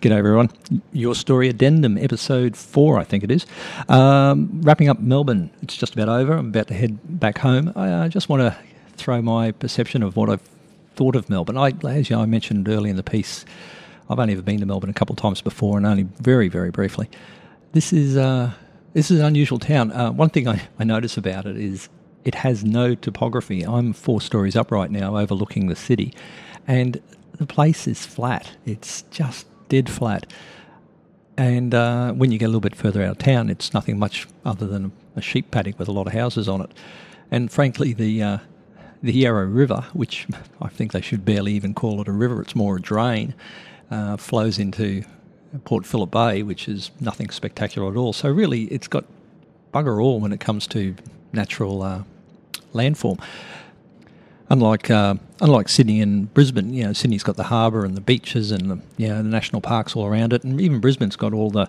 G'day, everyone. Your Story Addendum, episode four, I think it is. Um, wrapping up Melbourne. It's just about over. I'm about to head back home. I uh, just want to throw my perception of what I've thought of Melbourne. I, as I mentioned early in the piece, I've only ever been to Melbourne a couple of times before, and only very, very briefly. This is uh, this is an unusual town. Uh, one thing I, I notice about it is it has no topography. I'm four stories up right now, overlooking the city, and the place is flat. It's just dead flat. And uh, when you get a little bit further out of town, it's nothing much other than a sheep paddock with a lot of houses on it. And frankly, the uh, the Yarra River, which I think they should barely even call it a river, it's more a drain, uh, flows into Port Phillip Bay, which is nothing spectacular at all. So really, it's got bugger all when it comes to natural uh, landform unlike uh, unlike Sydney and Brisbane, you know, Sydney's got the harbour and the beaches and the you know the national parks all around it, and even Brisbane's got all the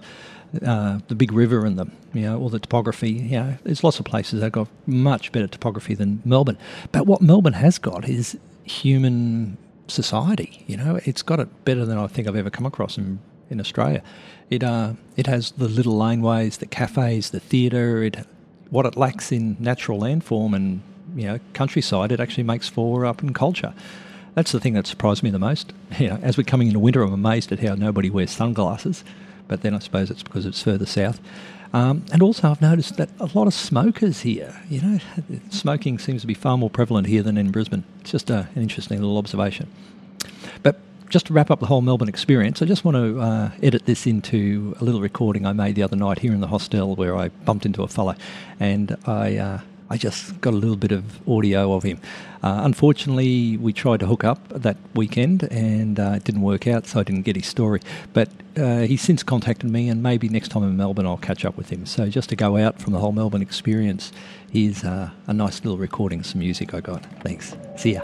uh, the big river and the you know all the topography. You know, there's lots of places that got much better topography than Melbourne. But what Melbourne has got is human society. You know, it's got it better than I think I've ever come across in in Australia. It uh, it has the little laneways, the cafes, the theatre. It what it lacks in natural landform and you know countryside, it actually makes for up in culture. That's the thing that surprised me the most. You know, as we're coming into winter, I'm amazed at how nobody wears sunglasses. But then I suppose it's because it's further south. Um, and also, I've noticed that a lot of smokers here. You know, smoking seems to be far more prevalent here than in Brisbane. It's just a, an interesting little observation. But just to wrap up the whole Melbourne experience, I just want to uh, edit this into a little recording I made the other night here in the hostel where I bumped into a fellow, and I uh, I just got a little bit of audio of him. Uh, unfortunately, we tried to hook up that weekend and uh, it didn't work out, so I didn't get his story. But uh, he's since contacted me, and maybe next time in Melbourne I'll catch up with him. So just to go out from the whole Melbourne experience, here's uh, a nice little recording, some music I got. Thanks. See ya.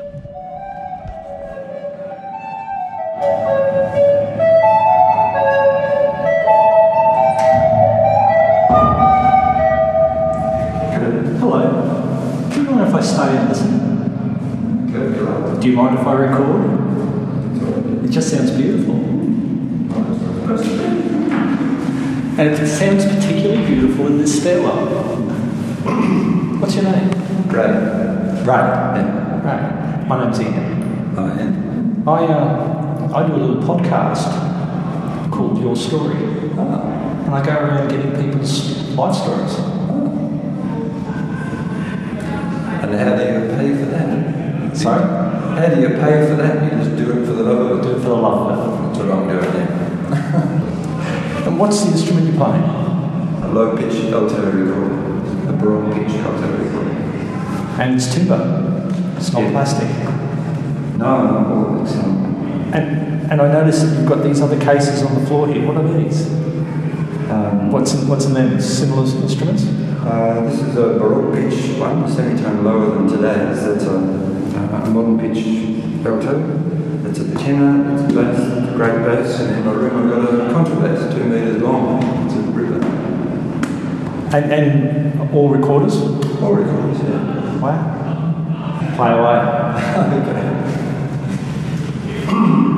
Do you mind if I record? It just sounds beautiful. And it sounds particularly beautiful in this stairwell. What's your name? Ray. Ray. Yeah. Ray. My name's Ian. Oh, yeah. I, uh, I do a little podcast called Your Story. Oh. And I go around getting people's life stories. And how do you pay for that? Sorry? How do you pay for that? You just do it for the love of it? Do it for the love of it. That's what I'm doing now. and what's the instrument you're playing? A low pitch alto recorder. A broad pitch alto recorder. And it's timber. It's not Yeah. plastic. No, no, it's um, And and I noticed that you've got these other cases on the floor here. What are these? um, What's in, what's in them? Similar instruments? uh, this is a baroque pitch one, semitone lower than today's. That's a, Uh, a modern pitch alto. It's a tenor, it's a bass, a great bass, and in my room I've got a contrabass, two metres long. It's a ripper. And and all recorders? All recorders, yeah. Wow. Play away. okay.